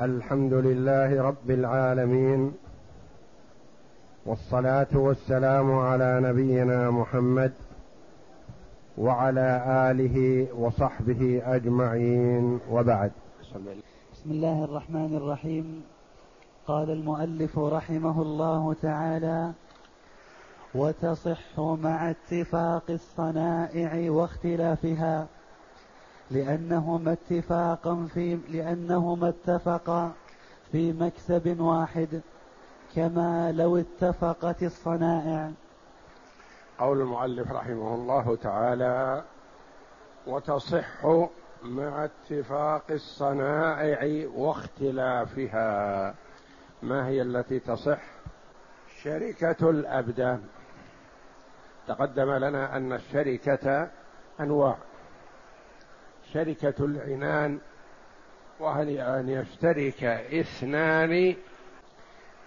الحمد لله رب العالمين والصلاة والسلام على نبينا محمد وعلى آله وصحبه أجمعين وبعد. بسم الله الرحمن الرحيم. قال المؤلف رحمه الله تعالى وتصح مع اتفاق الصنائع واختلافها لأنهما اتفاقا في لأنهما اتفقا في مكسب واحد كما لو اتفقت الصنائع. قول المؤلف رحمه الله تعالى وتصح مع اتفاق الصنائع واختلافها. ما هي التي تصح؟ شركة الأبدان. تقدم لنا أن الشركة أنواع. شركة العنان وهي أن يشترك اثنان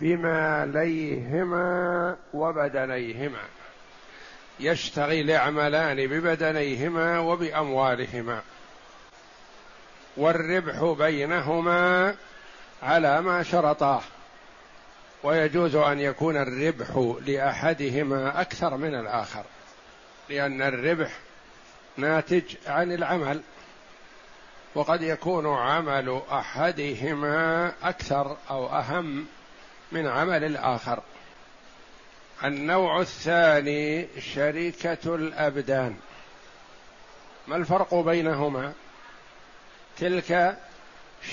بماليهما وبدنيهما؟ يشتغل يعملان ببدنيهما وبأموالهما. والربح بينهما على ما شرطاه ويجوز أن يكون الربح لأحدهما أكثر من الآخر لأن الربح ناتج عن العمل. وقد يكون عمل أحدهما أكثر أو أهم من عمل الآخر. النوع الثاني شركة الأبدان. ما الفرق بينهما؟ تلك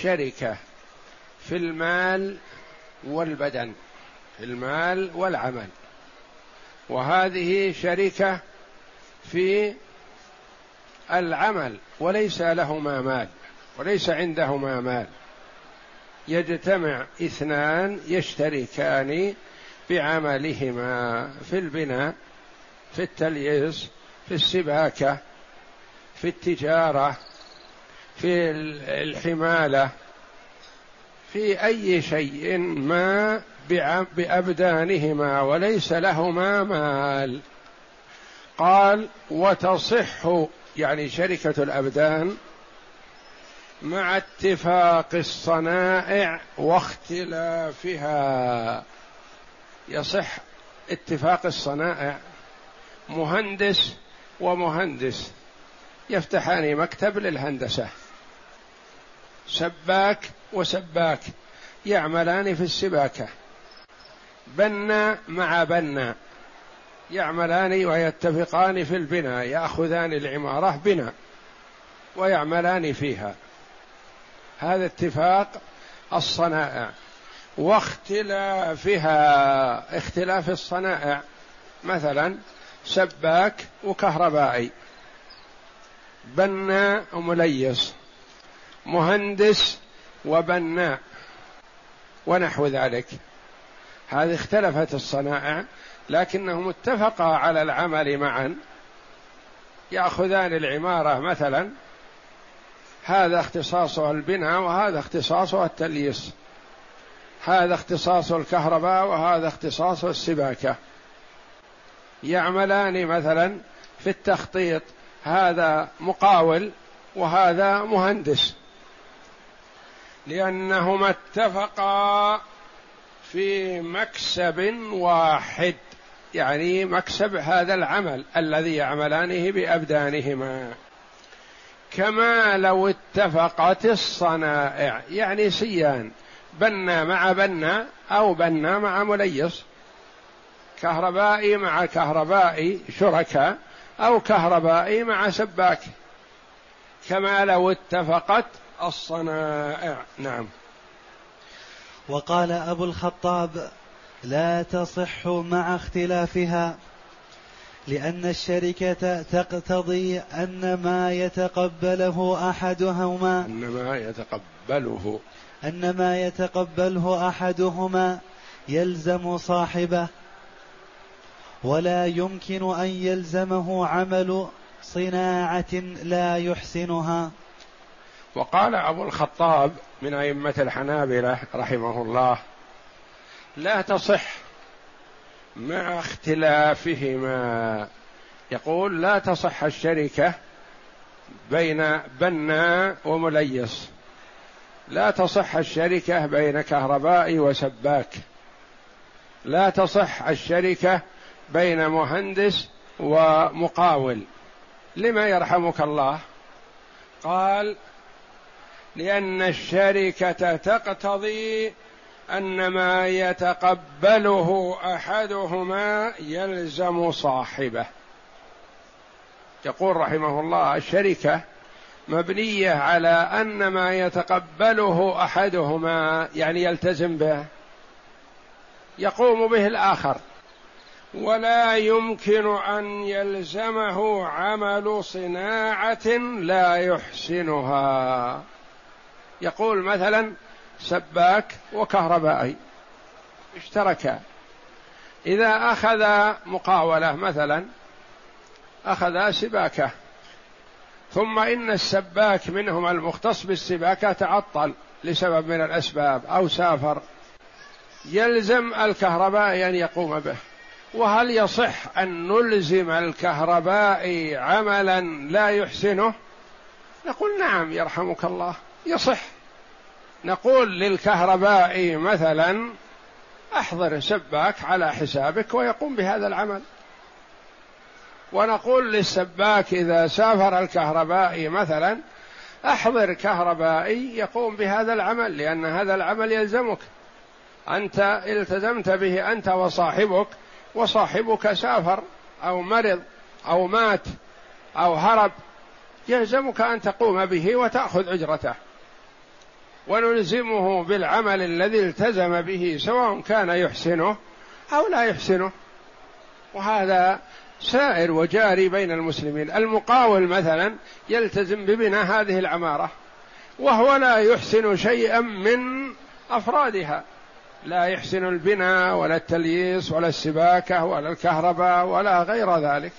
شركة في المال والبدن في المال والعمل. وهذه شركة في العمل وليس لهما مال وليس عندهما مال. يجتمع اثنان يشتركان بعملهما في البناء في التلييس في السباكة في التجارة في الحمالة. في أي شيء ما بأبدانهما وليس لهما مال. قال وتصح يعني شركة الأبدان مع اتفاق الصنائع واختلافها. يصح اتفاق الصنائع مهندس ومهندس يفتحان مكتب للهندسة. سباك وسباك يعملان في السباكة. بنا مع بنا. يعملان ويتفقان في البناء يأخذان العمارة بناء ويعملان فيها. هذا اتفاق الصنائع. واختلافها اختلاف الصنائع. مثلا سباك وكهربائي. بناء ومليس. مهندس وبناء. ونحو ذلك. هذه اختلفت الصنائع. لكنهم اتفقا على العمل معا. يأخذان العمارة مثلا. هذا اختصاصه البناء وهذا اختصاصه التلييس هذا اختصاص الكهرباء وهذا اختصاص السباكة. يعملان مثلا في التخطيط. هذا مقاول وهذا مهندس. لأنهما اتفقا في مكسب واحد. يعني مكسب هذا العمل الذي يعملانه بأبدانهما. كما لو اتفقت الصنائع يعني سيان بنا مع بنا أو بنا مع مليص. كهربائي مع كهربائي شركاء أو كهربائي مع سباك. كما لو اتفقت الصنائع. نعم. وقال أبو الخطاب لا تصح مع اختلافها لأن الشركة تقتضي أن ما يتقبله أحدهما أن ما يتقبله. أن ما يتقبله أحدهما يلزم صاحبه ولا يمكن أن يلزمه عمل صناعة لا يحسنها. وقال أبو الخطاب من أئمة الحنابلة رحمه الله لا تصح مع اختلافهما. يقول لا تصح الشركة بين بنا ومليص. لا تصح الشركة بين كهربائي وسباك. لا تصح الشركة بين مهندس ومقاول. لما يرحمك الله؟ قال لأن الشركة تقتضي أن ما يتقبله أحدهما يلزم صاحبه. يقول رحمه الله الشركة مبنية على أن ما يتقبله أحدهما يعني يلتزم به يقوم به الآخر. ولا يمكن أن يلزمه عمل صناعة لا يحسنها. يقول مثلا سباك وكهربائي. اشتركا. إذا أخذ مقاولة مثلا اخذا سباكة. ثم إن السباك منهم المختص بالسباكة تعطل لسبب من الأسباب أو سافر. يلزم الكهربائي أن يقوم به. وهل يصح أن نلزم الكهربائي عملا لا يحسنه؟ نقول نعم يرحمك الله. يصح. نقول للكهربائي مثلا أحضر سباك على حسابك ويقوم بهذا العمل. ونقول للسباك إذا سافر الكهربائي مثلا أحضر كهربائي يقوم بهذا العمل لأن هذا العمل يلزمك. أنت التزمت به أنت وصاحبك وصاحبك سافر أو مرض أو مات أو هرب يلزمك أن تقوم به وتأخذ أجرته. ونلزمه بالعمل الذي التزم به سواء كان يحسنه أو لا يحسنه. وهذا سائر وجاري بين المسلمين. المقاول مثلا يلتزم ببناء هذه العمارة وهو لا يحسن شيئا من أفرادها. لا يحسن البناء ولا التلييس ولا السباكة ولا الكهرباء ولا غير ذلك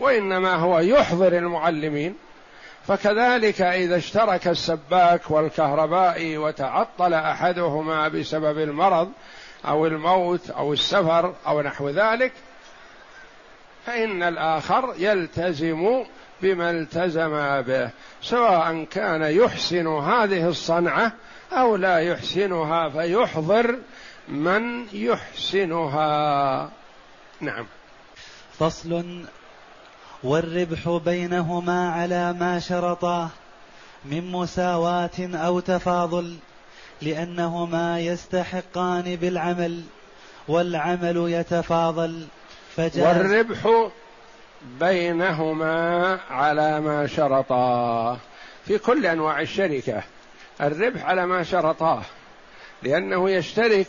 وإنما هو يحضر المعلمين. فكذلك إذا اشترك السباك والكهربائي وتعطل أحدهما بسبب المرض أو الموت أو السفر أو نحو ذلك فإن الآخر يلتزم بما التزم به سواء كان يحسن هذه الصنعة أو لا يحسنها فيحضر من يحسنها. نعم. فصل والربح بينهما على ما شرطاه من مساواة أو تفاضل لأنهما يستحقان بالعمل والعمل يتفاضل. فجاز والربح بينهما على ما شرطاه في كل أنواع الشركة. الربح على ما شرطاه لأنه يشترك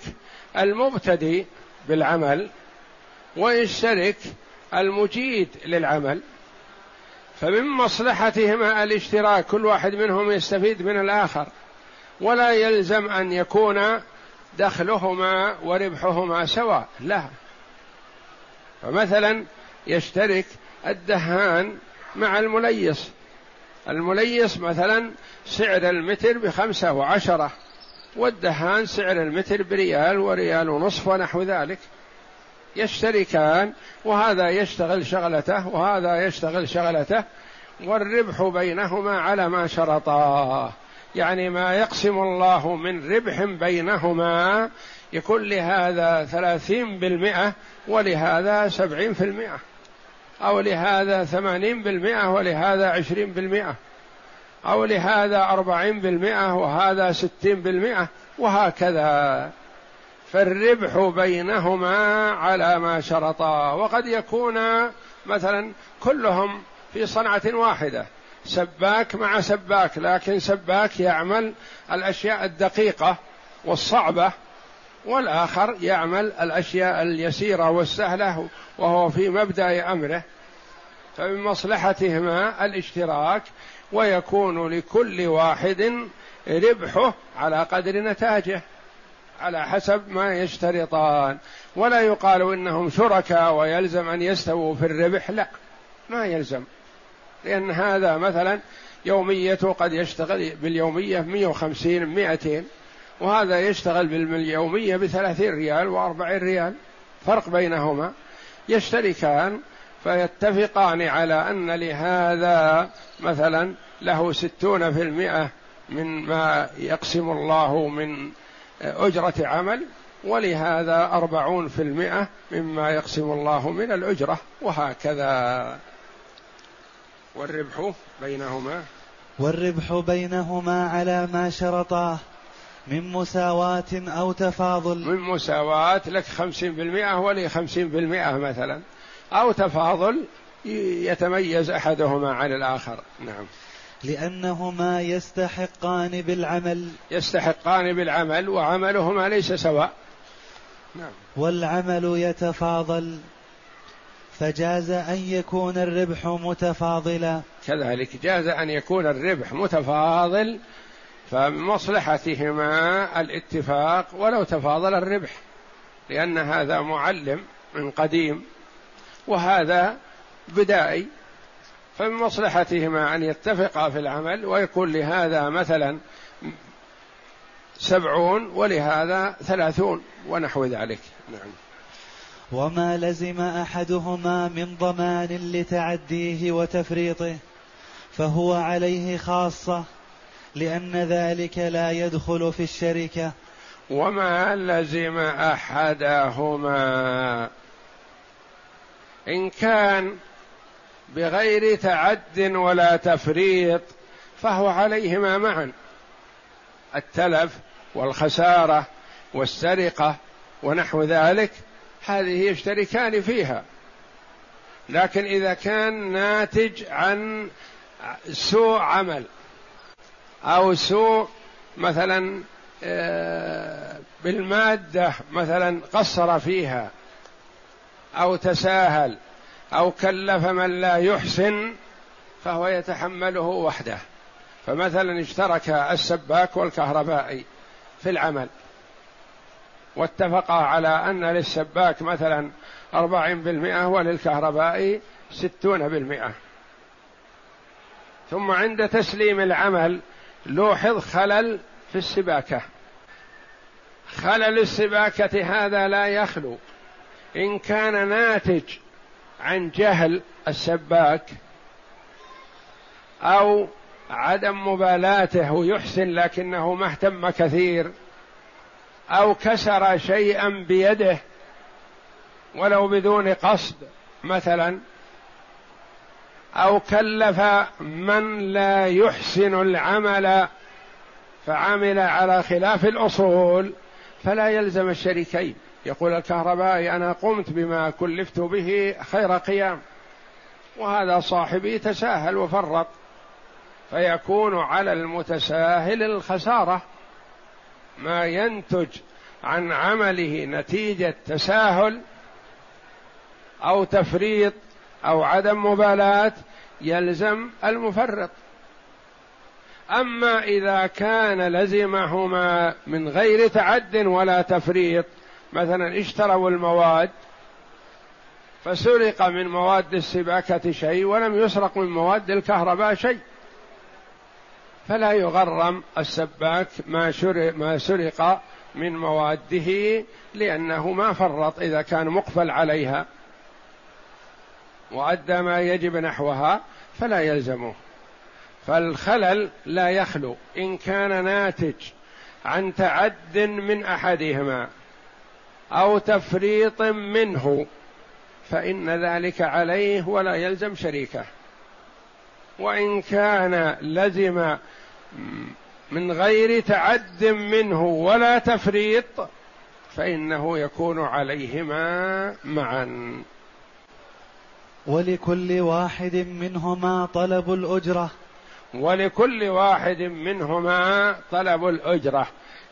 المبتدئ بالعمل ويشترك المجيد للعمل فمن مصلحتهما الاشتراك كل واحد منهم يستفيد من الآخر ولا يلزم أن يكون دخلهما وربحهما سواء لا. فمثلا يشترك الدهان مع المليس المليس مثلا سعر المتر بخمسة وعشرة والدهان سعر المتر بريال وريال ونصف ونحو ذلك. يشتركان وهذا يشتغل شغلته وهذا يشتغل شغلته والربح بينهما على ما شرطاه يعني ما يقسم الله من ربح بينهما يكون لهذا ثلاثين بالمئة ولهذا سبعين في المئة. أو لهذا ثمانين بالمئة ولهذا عشرين بالمئة. أو لهذا أربعين بالمئة وهذا ستين بالمئة وهكذا. فالربح بينهما على ما شرطا. وقد يكون مثلا كلهم في صنعة واحدة. سباك مع سباك لكن سباك يعمل الأشياء الدقيقة والصعبة والآخر يعمل الأشياء اليسيرة والسهلة وهو في مبدأ أمره. فمن مصلحتهما الاشتراك ويكون لكل واحد ربحه على قدر نتاجه. على حسب ما يشترطان. ولا يقال إنهم شركاء ويلزم أن يستووا في الربح. لا ما يلزم. لأن هذا مثلا يوميته قد يشتغل باليومية 150 200 وهذا يشتغل باليومية بثلاثين ريال وأربعين ريال. فرق بينهما. يشتركان فيتفقان على أن لهذا مثلا له ستون في المئة من ما يقسم الله من أجرة عمل ولهذا أربعون في المئة مما يقسم الله من الأجرة وهكذا. والربح بينهما. والربح بينهما على ما شرطاه من مساواة أو تفاضل. من مساواة لك خمسين بالمئة ولي خمسين بالمئة مثلا. أو تفاضل يتميز أحدهما عن الآخر. نعم. لأنهما يستحقان بالعمل. يستحقان بالعمل وعملهما ليس سواء. نعم. والعمل يتفاضل. فجاز أن يكون الربح متفاضلا. كذلك جاز أن يكون الربح متفاضل فمصلحتهما الاتفاق ولو تفاضل الربح لأن هذا معلم من قديم وهذا بدائي. فمن مصلحتهما أن يتفقا في العمل ويكون لهذا مثلا سبعون ولهذا ثلاثون ونحو ذلك. نعم. وما لزم أحدهما من ضمان لتعديه وتفريطه فهو عليه خاصة لأن ذلك لا يدخل في الشركة. وما لزم أحدهما إن كان بغير تعد ولا تفريط فهو عليهما معا. التلف والخسارة والسرقة ونحو ذلك هذه يشتركان فيها. لكن إذا كان ناتج عن سوء عمل أو سوء مثلا آه، بالمادة مثلا قصر فيها أو تساهل أو كلف من لا يحسن فهو يتحمله وحده. فمثلا اشترك السباك والكهربائي في العمل واتفقا على أن للسباك مثلا أربعين بالمئة وللكهربائي ستون بالمئة. ثم عند تسليم العمل لوحظ خلل في السباكة. خلل السباكة هذا لا يخلو. إن كان ناتج عن جهل السباك أو عدم مبالاته يحسن لكنه ما اهتم كثير أو كسر شيئا بيده ولو بدون قصد مثلا أو كلف من لا يحسن العمل فعمل على خلاف الأصول فلا يلزم الشريكين. يقول الكهربائي أنا قمت بما كلفت به خير قيام. وهذا صاحبي تساهل وفرط فيكون على المتساهل الخسارة. ما ينتج عن عمله نتيجة تساهل أو تفريط أو عدم مبالاة يلزم المفرط. أما إذا كان لزمهما من غير تعد ولا تفريط مثلا اشتروا المواد فسرق من مواد السباكة شيء ولم يسرق من مواد الكهرباء شيء. فلا يغرم السباك ما ما سرق من مواده لأنه ما فرط إذا كان مقفل عليها. وأدى ما يجب نحوها فلا يلزمه. فالخلل لا يخلو. إن كان ناتج عن تعد من أحدهما أو تفريط منه فإن ذلك عليه ولا يلزم شريكه. وإن كان لزم من غير تعد منه ولا تفريط فإنه يكون عليهما معا. ولكل واحد منهما طلب الأجرة. ولكل واحد منهما طلب الأجرة.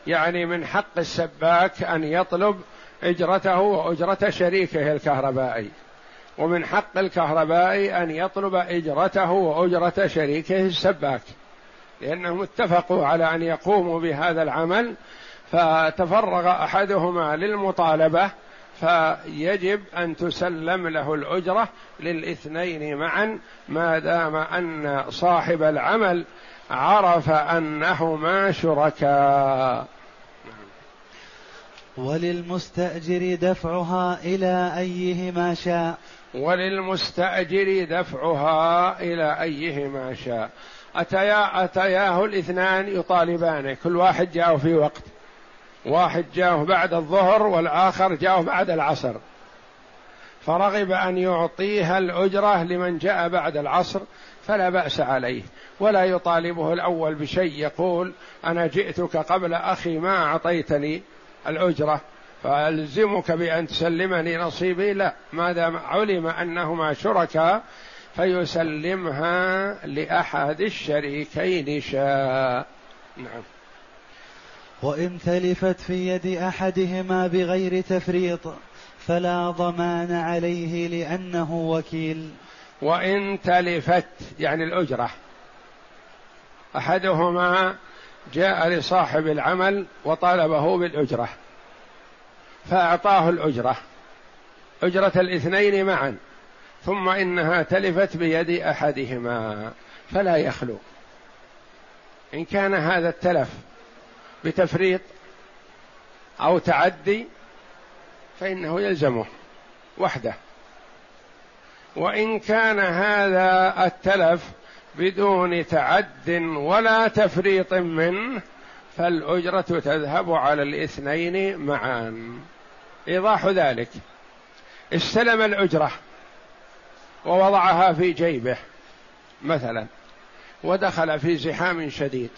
يعني من حق السباك أن يطلب أجرته وأجرة شريكه الكهربائي. ومن حق الكهربائي أن يطلب أجرته وأجرة شريكه السباك. لأنهم اتفقوا على أن يقوموا بهذا العمل فتفرغ أحدهما للمطالبة فيجب أن تسلم له الأجرة للاثنين معا ما دام أن صاحب العمل عرف أنهما شركاء. وللمستأجر دفعها إلى أيهما شاء. وللمستأجر دفعها إلى أيهما شاء. أتيا أتياه الاثنان يطالبانه كل واحد جاءه في وقت. واحد جاءه بعد الظهر والآخر جاءه بعد العصر. فرغب أن يعطيها الأجرة لمن جاء بعد العصر فلا بأس عليه. ولا يطالبه الأول بشيء يقول أنا جئتك قبل أخي ما أعطيتني؟ الأجرة فألزمك بأن تسلمني نصيبي؟ لا. ما دام علم أنهما شركاء فيسلمها لأحد الشريكين شاء. نعم. وإن تلفت في يد أحدهما بغير تفريط فلا ضمان عليه لأنه وكيل. وإن تلفت يعني الأجرة أحدهما جاء لصاحب العمل وطالبه بالأجرة فأعطاه الأجرة أجرة الاثنين معا ثم إنها تلفت بيد أحدهما فلا يخلو. إن كان هذا التلف بتفريط أو تعدي فإنه يلزمه وحده. وإن كان هذا التلف بدون تعد ولا تفريط منه فالأجرة تذهب على الاثنين معا. إيضاح ذلك. استلم الأجرة ووضعها في جيبه مثلا ودخل في زحام شديد.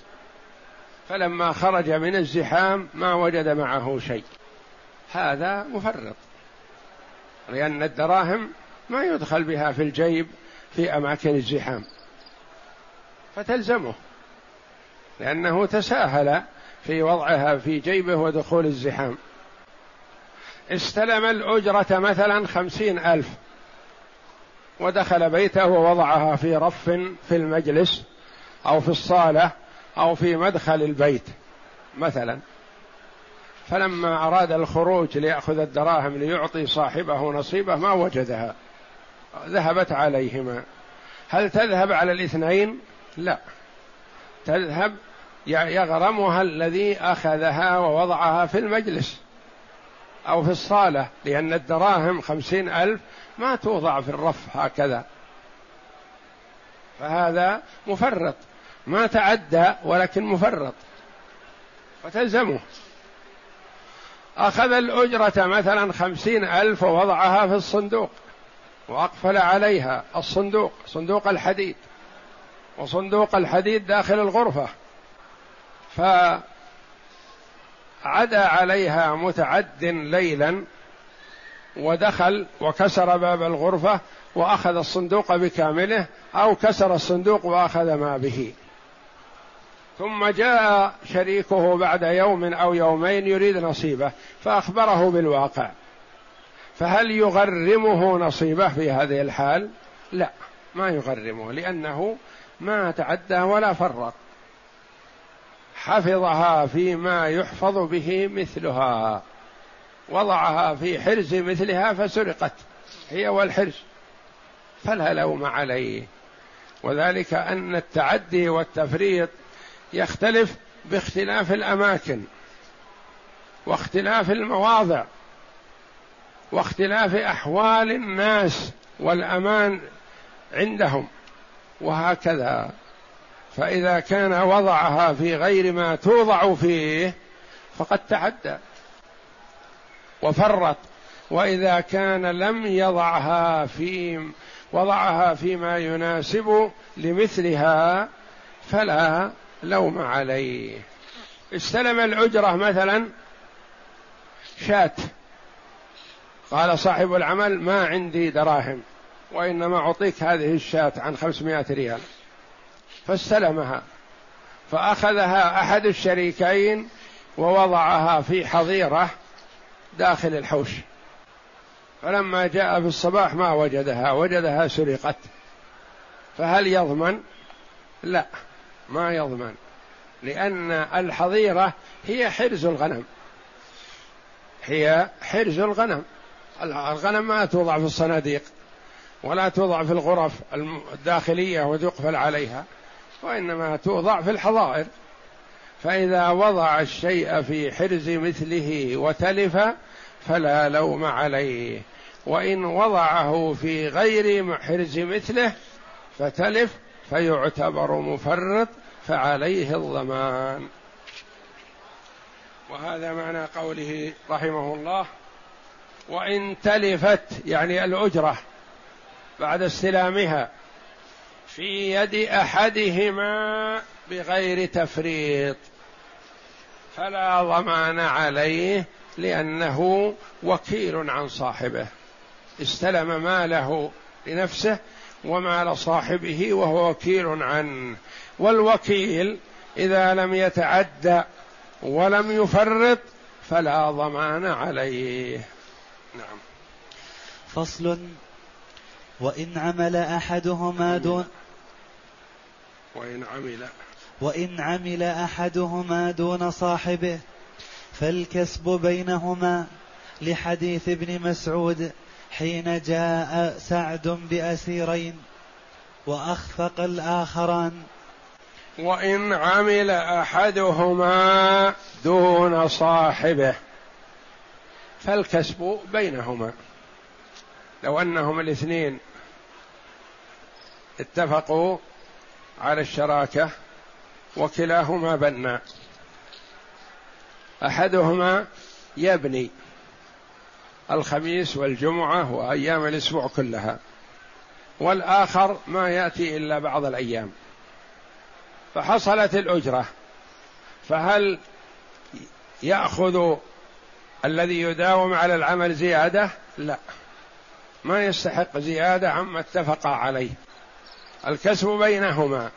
فلما خرج من الزحام ما وجد معه شيء. هذا مفرط لأن الدراهم ما يدخل بها في الجيب في أماكن الزحام. فتلزمه لأنه تساهل في وضعها في جيبه ودخول الزحام. استلم الأجرة مثلا خمسين ألف ودخل بيته ووضعها في رف في المجلس أو في الصالة أو في مدخل البيت مثلا. فلما أراد الخروج ليأخذ الدراهم ليعطي صاحبه نصيبه ما وجدها ذهبت عليهما. هل تذهب على الاثنين؟ لا. تذهب يغرمها الذي أخذها ووضعها في المجلس أو في الصالة لأن الدراهم خمسين ألف ما توضع في الرف هكذا. فهذا مفرط. ما تعدى ولكن مفرط. فتلزمه. أخذ الأجرة مثلا خمسين ألف ووضعها في الصندوق وأقفل عليها الصندوق صندوق الحديد. وصندوق الحديد داخل الغرفة فعدا عليها متعد ليلا ودخل وكسر باب الغرفة وأخذ الصندوق بكامله أو كسر الصندوق وأخذ ما به. ثم جاء شريكه بعد يوم أو يومين يريد نصيبه فأخبره بالواقع. فهل يغرمه نصيبه في هذه الحال؟ لا ما يغرمه لأنه ما تعدى ولا فرط. حفظها فيما يحفظ به مثلها. وضعها في حرز مثلها فسرقت. هي والحرز. فلا لوم عليه. وذلك أن التعدي والتفريط يختلف باختلاف الأماكن. واختلاف المواضع. واختلاف أحوال الناس والأمان عندهم. وهكذا. فإذا كان وضعها في غير ما توضع فيه فقد تعدى وفرط. وإذا كان لم يضعها في وضعها فيما يناسب لمثلها فلا لوم عليه. استلم الأجرة مثلا شاة قال صاحب العمل ما عندي دراهم. وإنما أعطيك هذه الشاة عن خمسمائة ريال. فاستلمها. فأخذها أحد الشريكين ووضعها في حظيرة داخل الحوش. فلما جاء في الصباح ما وجدها. وجدها سرقت. فهل يضمن؟ لا ما يضمن. لأن الحظيرة هي حرز الغنم. هي حرز الغنم. الغنم ما توضع في الصناديق. ولا توضع في الغرف الداخلية وتقفل عليها وإنما توضع في الحظائر. فإذا وضع الشيء في حرز مثله وتلف فلا لوم عليه. وإن وضعه في غير حرز مثله فتلف فيعتبر مفرط فعليه الضمان. وهذا معنى قوله رحمه الله وإن تلفت يعني الأجرة. بعد استلامها في يد أحدهما بغير تفريط. فلا ضمان عليه لأنه وكيل عن صاحبه. استلم ماله لنفسه ومال صاحبه وهو وكيل عنه. والوكيل إذا لم يتعدى ولم يفرط فلا ضمان عليه. نعم. فصل وإن عمل أحدهما دون وإن عمل. وإن عمل أحدهما دون صاحبه فالكسب بينهما. لحديث ابن مسعود حين جاء سعد بأسيرين وأخفق الآخران. وإن عمل أحدهما دون صاحبه فالكسب بينهما. لو أنهم الاثنين اتفقوا على الشراكة وكلاهما بنى أحدهما يبني الخميس والجمعة وأيام الأسبوع كلها والآخر ما يأتي إلا بعض الأيام. فحصلت الأجرة فهل يأخذ الذي يداوم على العمل زيادة؟ لا. ما يستحق زيادة عما اتفق عليه. الكسب بينهما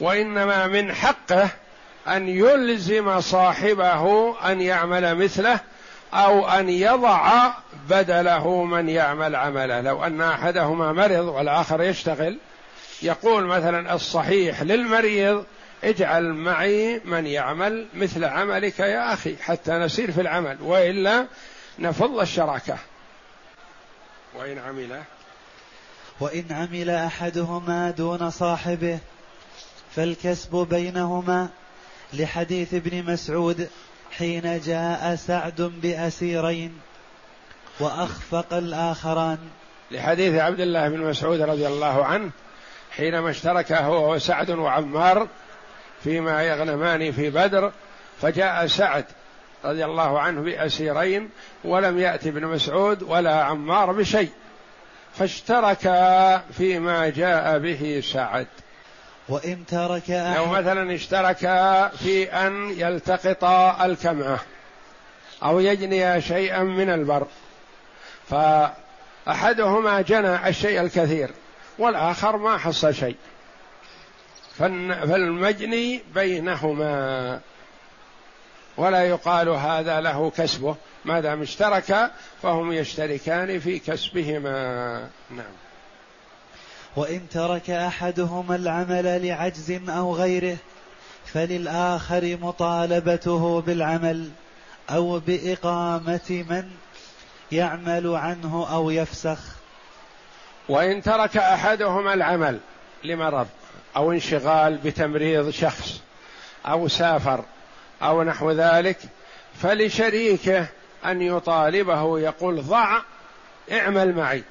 وإنما من حقه أن يلزم صاحبه أن يعمل مثله أو أن يضع بدله من يعمل عمله. لو أن أحدهما مرض والآخر يشتغل يقول مثلا الصحيح للمريض اجعل معي من يعمل مثل عملك يا أخي حتى نسير في العمل وإلا نفض الشراكة. وإن عمل وإن عمل أحدهما دون صاحبه فالكسب بينهما لحديث ابن مسعود حين جاء سعد بأسيرين وأخفق الآخران. لحديث عبد الله بن مسعود رضي الله عنه حينما اشترك هو وسعد وعمار فيما يغنمان في بدر فجاء سعد رضي الله عنه بأسيرين ولم يأتي ابن مسعود ولا عمار بشيء. فاشتركا فيما جاء به سعد. وإن ترك أحد لو مثلا اشتركا في أن يلتقطا الكمعة أو يجني شيئا من البر فأحدهما جنى الشيء الكثير والآخر ما حصل شيء. فالمجني بينهما ولا يقال هذا له كسبه. ما دام اشترك فهم يشتركان في كسبهما. نعم. وإن ترك أحدهما العمل لعجز أو غيره فللآخر مطالبته بالعمل أو بإقامة من يعمل عنه أو يفسخ. وإن ترك أحدهما العمل لمرض أو انشغال بتمريض شخص أو سافر أو نحو ذلك فلشريكه أن يطالبه يقول ضع اعمل معي.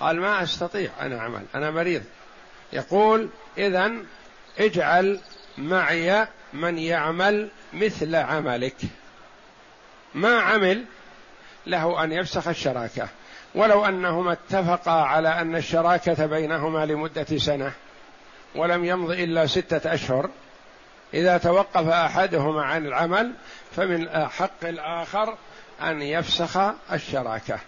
قال ما أستطيع أنا أعمل أنا مريض. يقول اذا اجعل معي من يعمل مثل عملك. ما عمل؟ له أن يفسخ الشراكة. ولو أنهما اتفقا على أن الشراكة بينهما لمدة سنة ولم يمض إلا ستة أشهر إذا توقف أحدهما عن العمل فمن حق الآخر أن يفسخ الشراكة.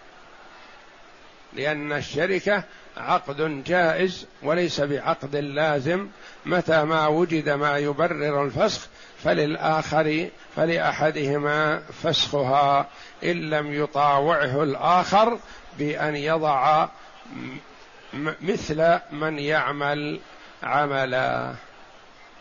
لأن الشركة عقد جائز وليس بعقد لازم. متى ما وجد ما يبرر الفسخ فللآخر فلأحدهما فسخها. إن لم يطاوعه الآخر بأن يضع مثل من يعمل عملا.